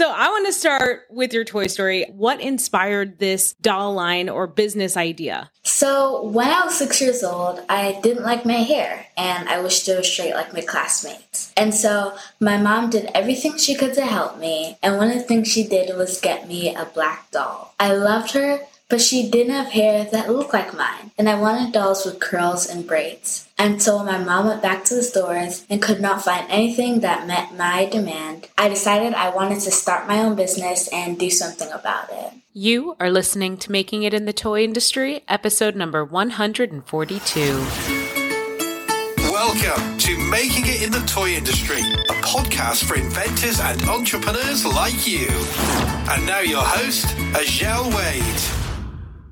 So I want to start with your Toy Story. What inspired this doll line or business idea? So when I was six years old, I didn't like my hair and I wished it was straight like my classmates. And so my mom did everything she could to help me. And one of the things she did was get me a black doll. I loved her but she didn't have hair that looked like mine, and I wanted dolls with curls and braids. And so when my mom went back to the stores and could not find anything that met my demand, I decided I wanted to start my own business and do something about it. You are listening to Making It in the Toy Industry, episode number 142. Welcome to Making It in the Toy Industry, a podcast for inventors and entrepreneurs like you. And now your host, Azhelle Wade.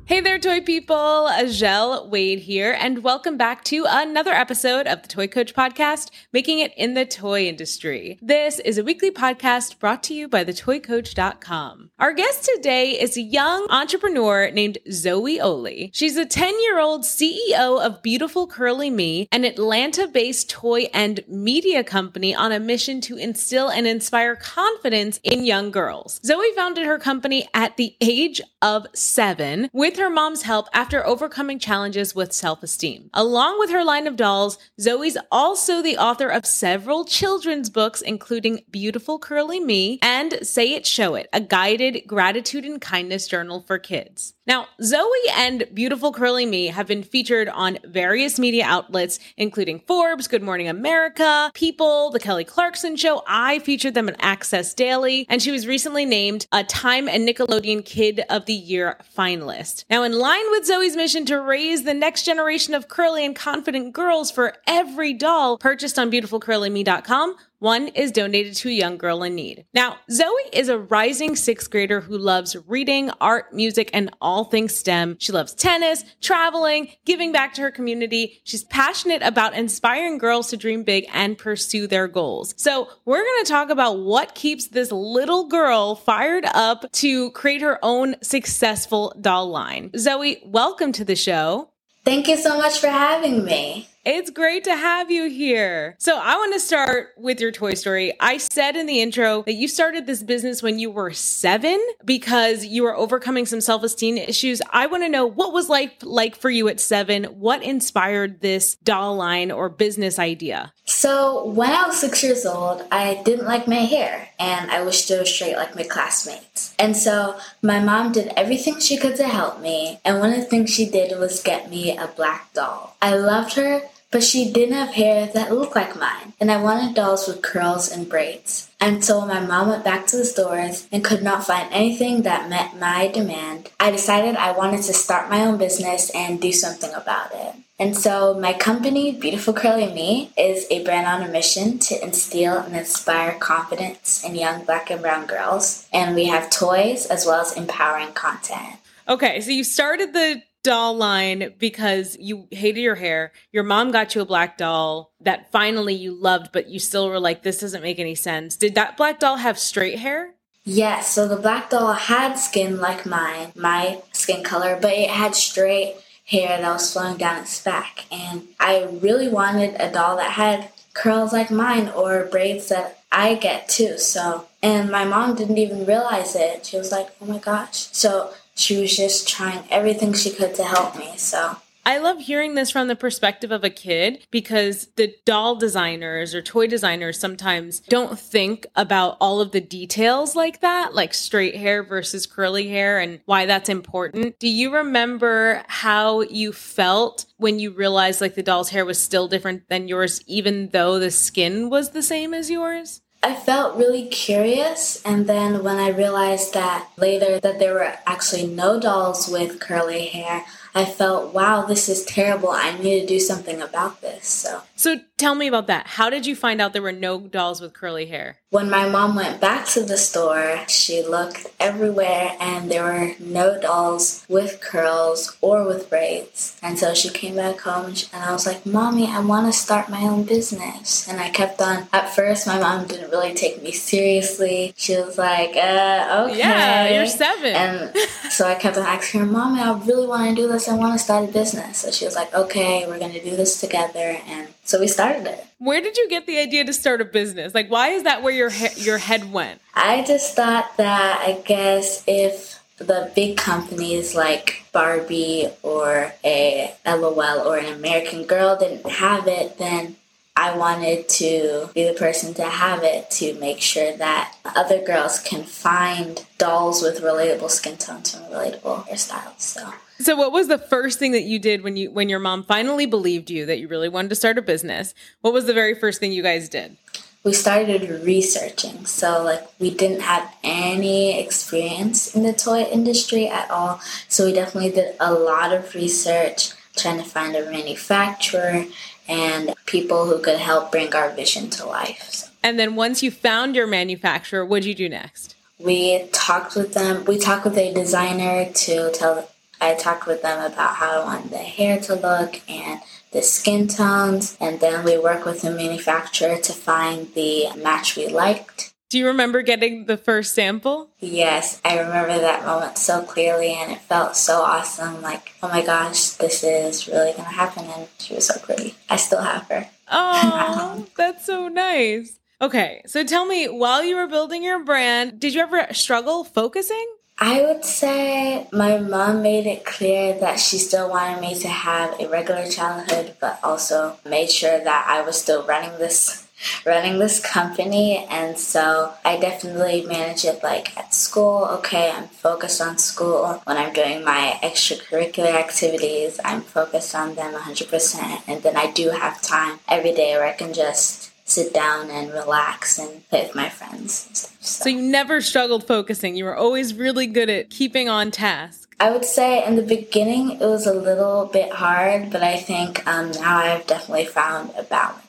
Hey there, toy people. Azhelle Wade here, and welcome back to another episode of the Toy Coach Podcast, making it in the toy industry. This is a weekly podcast brought to you by thetoycoach.com. Our guest today is a young entrepreneur named Zoe Oli. She's a 10 year old CEO of Beautiful Curly Me, an Atlanta based toy and media company on a mission to instill and inspire confidence in young girls. Zoe founded her company at the age of seven with her mom's help after overcoming challenges with self esteem. Along with her line of dolls, Zoe's also the author of several children's books, including Beautiful Curly Me and Say It, Show It, a guided gratitude and kindness journal for kids. Now, Zoe and Beautiful Curly Me have been featured on various media outlets, including Forbes, Good Morning America, People, The Kelly Clarkson Show. I featured them in Access Daily, and she was recently named a Time and Nickelodeon Kid of the Year finalist. Now, in line with Zoe's mission to raise the next generation of curly and confident girls for every doll purchased on beautifulcurlyme.com, one is donated to a young girl in need. Now, Zoe is a rising sixth grader who loves reading, art, music, and all things STEM. She loves tennis, traveling, giving back to her community. She's passionate about inspiring girls to dream big and pursue their goals. So we're going to talk about what keeps this little girl fired up to create her own successful doll line. Zoe, welcome to the show. Thank you so much for having me. It's great to have you here. So, I want to start with your Toy Story. I said in the intro that you started this business when you were seven because you were overcoming some self esteem issues. I want to know what was life like for you at seven? What inspired this doll line or business idea? So, when I was six years old, I didn't like my hair and I wished it was straight like my classmates. And so, my mom did everything she could to help me. And one of the things she did was get me a black doll. I loved her but she didn't have hair that looked like mine, and I wanted dolls with curls and braids. And so when my mom went back to the stores and could not find anything that met my demand, I decided I wanted to start my own business and do something about it. And so my company, Beautiful Curly Me, is a brand on a mission to instill and inspire confidence in young black and brown girls. And we have toys as well as empowering content. Okay, so you started the doll line because you hated your hair. Your mom got you a black doll that finally you loved, but you still were like, this doesn't make any sense. Did that black doll have straight hair? Yes, so the black doll had skin like mine, my skin color, but it had straight hair that was flowing down its back. And I really wanted a doll that had curls like mine or braids that I get too. So, and my mom didn't even realize it. She was like, oh my gosh. So she was just trying everything she could to help me. So I love hearing this from the perspective of a kid because the doll designers or toy designers sometimes don't think about all of the details like that, like straight hair versus curly hair and why that's important. Do you remember how you felt when you realized like the doll's hair was still different than yours, even though the skin was the same as yours? I felt really curious, and then when I realized that later that there were actually no dolls with curly hair, I felt, wow, this is terrible. I need to do something about this. So, so tell me about that. How did you find out there were no dolls with curly hair? When my mom went back to the store, she looked everywhere and there were no dolls with curls or with braids. And so she came back home and I was like, Mommy, I want to start my own business. And I kept on, at first, my mom didn't really take me seriously. She was like, uh, okay. Yeah, you're seven. And so I kept on asking her, Mommy, I really want to do this. I want to start a business. So she was like, okay, we're going to do this together. And So we started it. Where did you get the idea to start a business? Like, why is that where your he- your head went? I just thought that I guess if the big companies like Barbie or a LOL or an American Girl didn't have it, then I wanted to be the person to have it to make sure that other girls can find dolls with relatable skin tones and relatable hairstyles. So So what was the first thing that you did when you when your mom finally believed you that you really wanted to start a business? What was the very first thing you guys did? we started researching. So, like, we didn't have any experience in the toy industry at all. So, we definitely did a lot of research trying to find a manufacturer and people who could help bring our vision to life. So And then once you found your manufacturer, what'd you do next? we talked with them. We talked with a designer to tell. I talked with them about how I wanted the hair to look and the skin tones, and then we worked with the manufacturer to find the match we liked. Do you remember getting the first sample? Yes, I remember that moment so clearly, and it felt so awesome. Like, oh my gosh, this is really gonna happen, and she was so pretty. I still have her. Oh, that's so nice. Okay, so tell me, while you were building your brand, did you ever struggle focusing? I would say my mom made it clear that she still wanted me to have a regular childhood, but also made sure that I was still running this running this company and so I definitely manage it like at school, okay, I'm focused on school. When I'm doing my extracurricular activities, I'm focused on them 100% and then I do have time every day where I can just sit down and relax and play with my friends stuff. So you never struggled focusing. You were always really good at keeping on task. I would say in the beginning it was a little bit hard, but I think um, now I've definitely found a balance.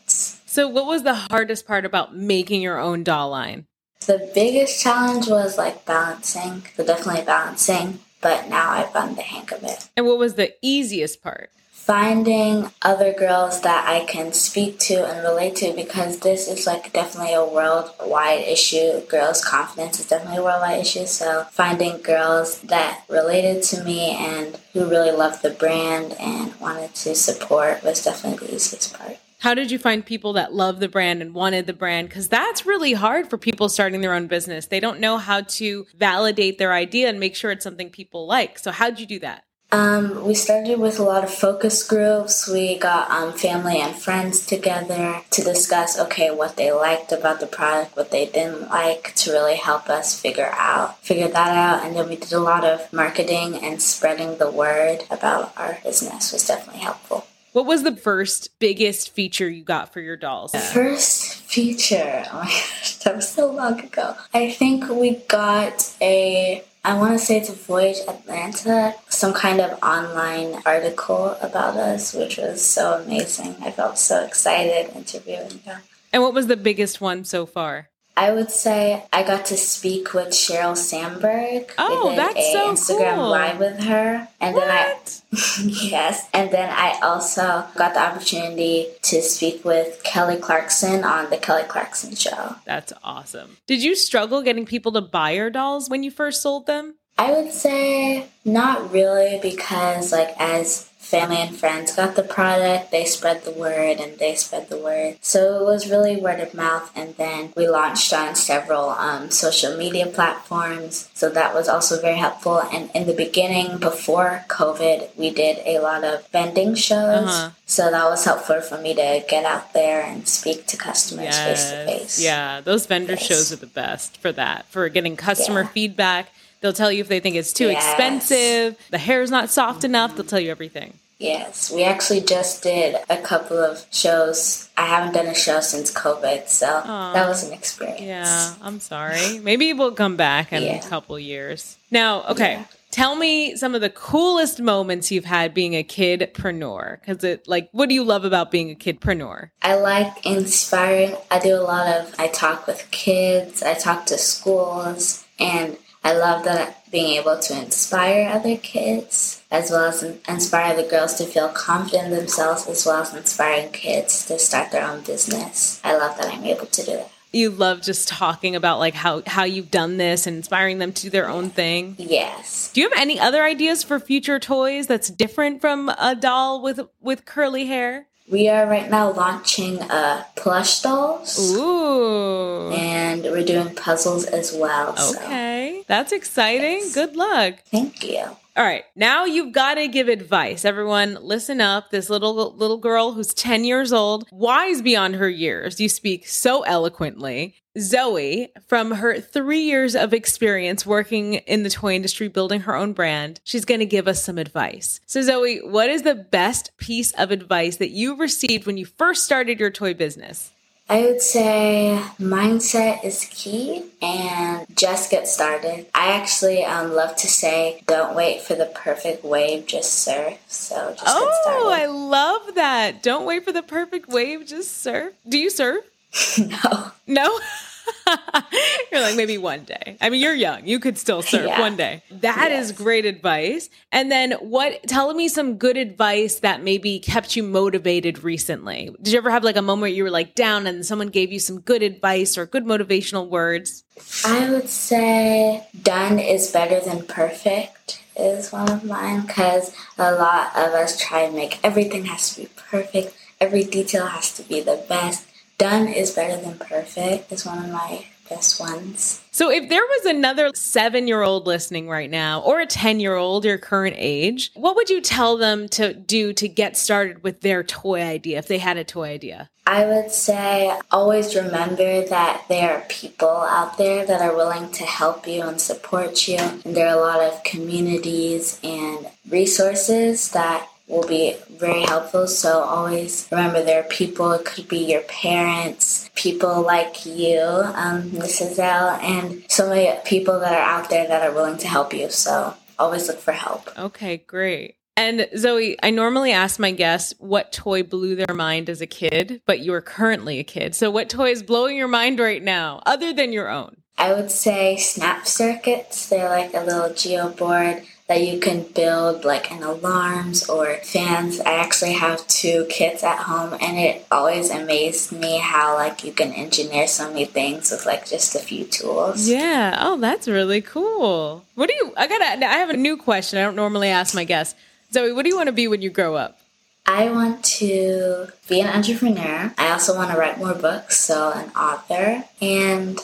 So what was the hardest part about making your own doll line? The biggest challenge was like balancing, so definitely balancing, but now I've gotten the hang of it. And what was the easiest part? Finding other girls that I can speak to and relate to because this is like definitely a worldwide issue. Girls' confidence is definitely a worldwide issue. So finding girls that related to me and who really loved the brand and wanted to support was definitely the easiest part. How did you find people that love the brand and wanted the brand? Because that's really hard for people starting their own business. They don't know how to validate their idea and make sure it's something people like. So, how'd you do that? Um, we started with a lot of focus groups. We got um, family and friends together to discuss, okay, what they liked about the product, what they didn't like, to really help us figure out, figure that out. And then we did a lot of marketing and spreading the word about our business was definitely helpful. What was the first biggest feature you got for your dolls? First feature, oh my gosh, that was so long ago. I think we got a I want to say to Voyage Atlanta, some kind of online article about us, which was so amazing. I felt so excited interviewing them. And what was the biggest one so far? I would say I got to speak with Sheryl Sandberg. Oh, that's a so Instagram cool. live with her, and then I yes, and then I also got the opportunity to speak with Kelly Clarkson on the Kelly Clarkson Show. That's awesome. Did you struggle getting people to buy your dolls when you first sold them? I would say not really because like as family and friends got the product, they spread the word and they spread the word. So it was really word of mouth and then we launched on several um, social media platforms. So that was also very helpful. And in the beginning, before COVID, we did a lot of vending shows. Uh-huh. So that was helpful for me to get out there and speak to customers face to face. Yeah, those vendor Yes. shows are the best for that, for getting customer Yeah. feedback. They'll tell you if they think it's too Yes. expensive, the hair's not soft enough, they'll tell you everything. Yes, we actually just did a couple of shows. I haven't done a show since COVID, so that was an experience. Yeah, I'm sorry. Maybe we'll come back in Yeah. a couple years. Now, okay. Yeah. Tell me some of the coolest moments you've had being a kidpreneur. Because it, like, what do you love about being a kidpreneur? I like inspiring. I do a lot of, I talk with kids, I talk to schools, and I love that being able to inspire other kids as well as inspire the girls to feel confident in themselves as well as inspiring kids to start their own business. I love that I'm able to do that. You love just talking about like how how you've done this and inspiring them to do their own thing. Yes. Do you have any other ideas for future toys that's different from a doll with with curly hair? We are right now launching uh, plush dolls. Ooh. And we're doing puzzles as well. Okay. So. That's exciting. Yes. Good luck. Thank you. All right, now you've got to give advice. Everyone, listen up. This little little girl who's 10 years old, wise beyond her years. You speak so eloquently. Zoe, from her three years of experience working in the toy industry, building her own brand, she's going to give us some advice. So, Zoe, what is the best piece of advice that you received when you first started your toy business? I would say mindset is key and just get started. I actually um, love to say, don't wait for the perfect wave, just surf. So just oh, get started. I love that. Don't wait for the perfect wave, just surf. Do you surf? no. No? you're like maybe one day. I mean, you're young. You could still surf yeah. one day. That yes. is great advice. And then what tell me some good advice that maybe kept you motivated recently. Did you ever have like a moment where you were like down and someone gave you some good advice or good motivational words? I would say done is better than perfect is one of mine because a lot of us try and make everything has to be perfect. Every detail has to be the best done is better than perfect is one of my best ones. So if there was another 7-year-old listening right now or a 10-year-old your current age, what would you tell them to do to get started with their toy idea if they had a toy idea? I would say always remember that there are people out there that are willing to help you and support you. And there are a lot of communities and resources that will be very helpful. So always remember there are people, it could be your parents, people like you, um, Mrs. L, and so many people that are out there that are willing to help you. So always look for help. Okay, great. And Zoe, I normally ask my guests what toy blew their mind as a kid, but you are currently a kid. So what toy is blowing your mind right now, other than your own? I would say snap circuits. They're like a little geo board that you can build like an alarms or fans. I actually have two kits at home and it always amazed me how like you can engineer so many things with like just a few tools. Yeah. Oh, that's really cool. What do you I got to I have a new question. I don't normally ask my guests. Zoe, what do you want to be when you grow up? I want to be an entrepreneur. I also want to write more books, so an author. And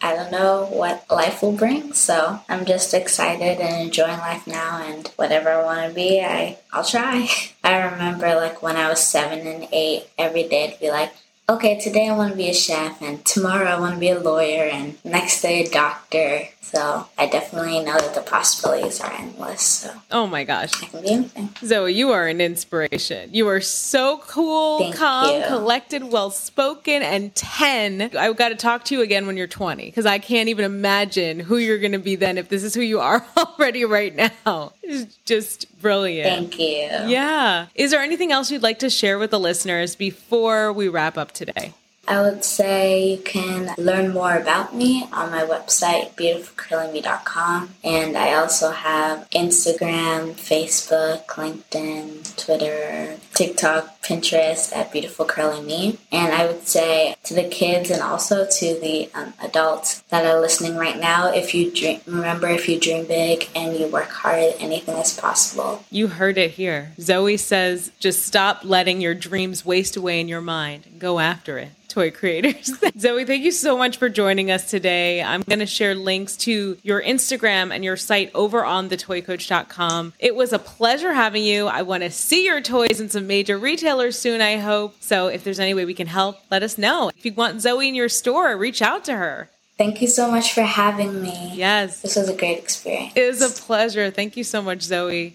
I don't know what life will bring, so I'm just excited and enjoying life now. And whatever I want to be, I I'll try. I remember like when I was seven and eight, every day I'd be like, okay, today I want to be a chef, and tomorrow I want to be a lawyer, and next day a doctor. So I definitely know that the possibilities are endless. So oh my gosh, I can be anything. Zoe, you are an inspiration. You are so cool, Thank calm, you. collected, well spoken, and ten. I've got to talk to you again when you're 20 because I can't even imagine who you're going to be then if this is who you are already right now. It's just brilliant. Thank you. Yeah. Is there anything else you'd like to share with the listeners before we wrap up today? I would say you can learn more about me on my website, beautifulcurlyme.com. And I also have Instagram, Facebook, LinkedIn, Twitter, TikTok, Pinterest at Beautiful Curly Me. And I would say to the kids and also to the um, adults that are listening right now, if you dream, remember, if you dream big and you work hard, anything is possible. You heard it here. Zoe says, just stop letting your dreams waste away in your mind. Go after it toy creators. Zoe, thank you so much for joining us today. I'm going to share links to your Instagram and your site over on thetoycoach.com. It was a pleasure having you. I want to see your toys in some major retailers soon, I hope. So if there's any way we can help, let us know. If you want Zoe in your store, reach out to her. Thank you so much for having me. Yes. This was a great experience. It was a pleasure. Thank you so much, Zoe.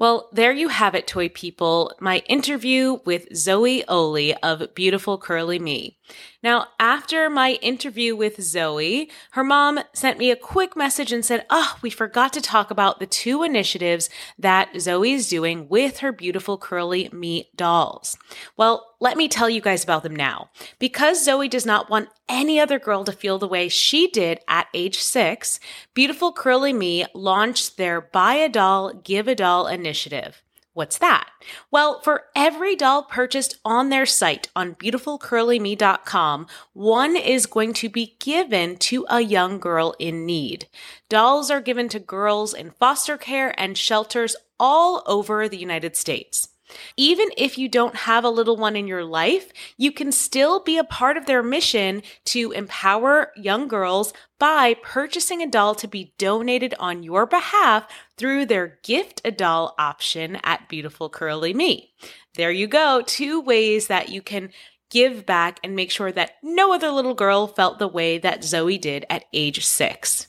Well, there you have it, toy people. My interview with Zoe Oli of Beautiful Curly Me. Now, after my interview with Zoe, her mom sent me a quick message and said, Oh, we forgot to talk about the two initiatives that Zoe's doing with her beautiful curly me dolls. Well, let me tell you guys about them now. Because Zoe does not want any other girl to feel the way she did at age six, Beautiful Curly Me launched their Buy a Doll, Give a Doll initiative. What's that? Well, for every doll purchased on their site on beautifulcurlyme.com, one is going to be given to a young girl in need. Dolls are given to girls in foster care and shelters all over the United States. Even if you don't have a little one in your life, you can still be a part of their mission to empower young girls by purchasing a doll to be donated on your behalf through their gift a doll option at Beautiful Curly Me. There you go. Two ways that you can give back and make sure that no other little girl felt the way that Zoe did at age six.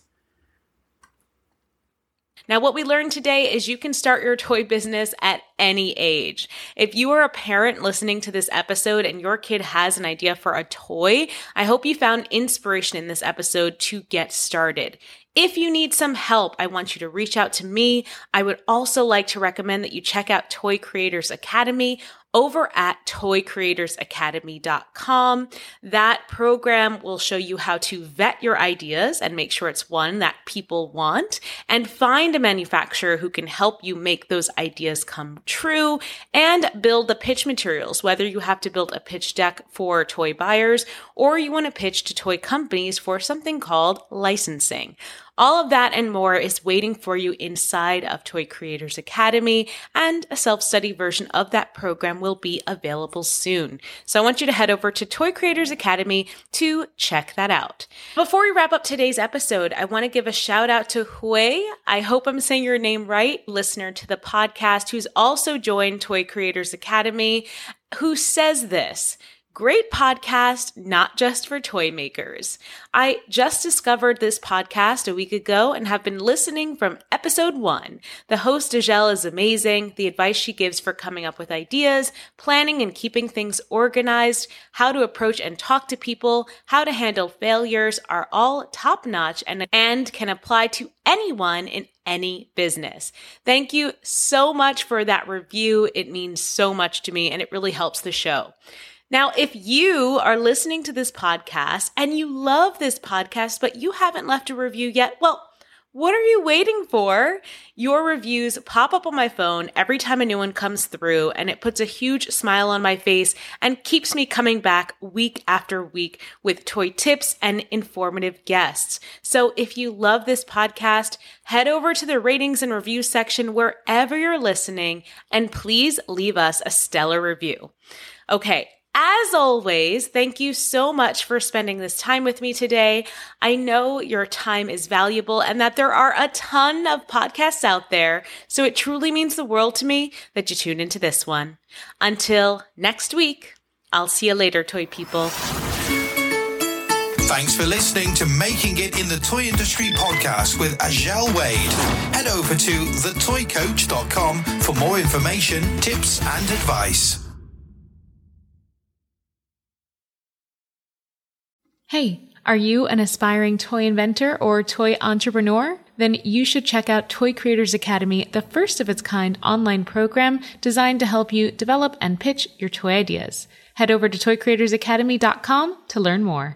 Now, what we learned today is you can start your toy business at any age. If you are a parent listening to this episode and your kid has an idea for a toy, I hope you found inspiration in this episode to get started. If you need some help, I want you to reach out to me. I would also like to recommend that you check out Toy Creators Academy over at toycreatorsacademy.com. That program will show you how to vet your ideas and make sure it's one that people want and find a manufacturer who can help you make those ideas come true and build the pitch materials, whether you have to build a pitch deck for toy buyers or you want to pitch to toy companies for something called licensing. All of that and more is waiting for you inside of Toy Creators Academy, and a self study version of that program will be available soon. So I want you to head over to Toy Creators Academy to check that out. Before we wrap up today's episode, I want to give a shout out to Hui. I hope I'm saying your name right, listener to the podcast, who's also joined Toy Creators Academy, who says this. Great podcast, not just for toy makers. I just discovered this podcast a week ago and have been listening from episode one. The host, Azhelle, is amazing. The advice she gives for coming up with ideas, planning and keeping things organized, how to approach and talk to people, how to handle failures are all top notch and, and can apply to anyone in any business. Thank you so much for that review. It means so much to me and it really helps the show. Now, if you are listening to this podcast and you love this podcast, but you haven't left a review yet, well, what are you waiting for? Your reviews pop up on my phone every time a new one comes through, and it puts a huge smile on my face and keeps me coming back week after week with toy tips and informative guests. So if you love this podcast, head over to the ratings and review section wherever you're listening, and please leave us a stellar review. Okay, as always, thank you so much for spending this time with me today. I know your time is valuable and that there are a ton of podcasts out there, so it truly means the world to me that you tune into this one. Until next week, I'll see you later, toy people. Thanks for listening to Making It in the Toy Industry podcast with Azhelle Wade. Head over to thetoycoach.com for more information, tips, and advice. Hey, are you an aspiring toy inventor or toy entrepreneur? Then you should check out Toy Creators Academy, the first of its kind online program designed to help you develop and pitch your toy ideas. Head over to toycreatorsacademy.com to learn more.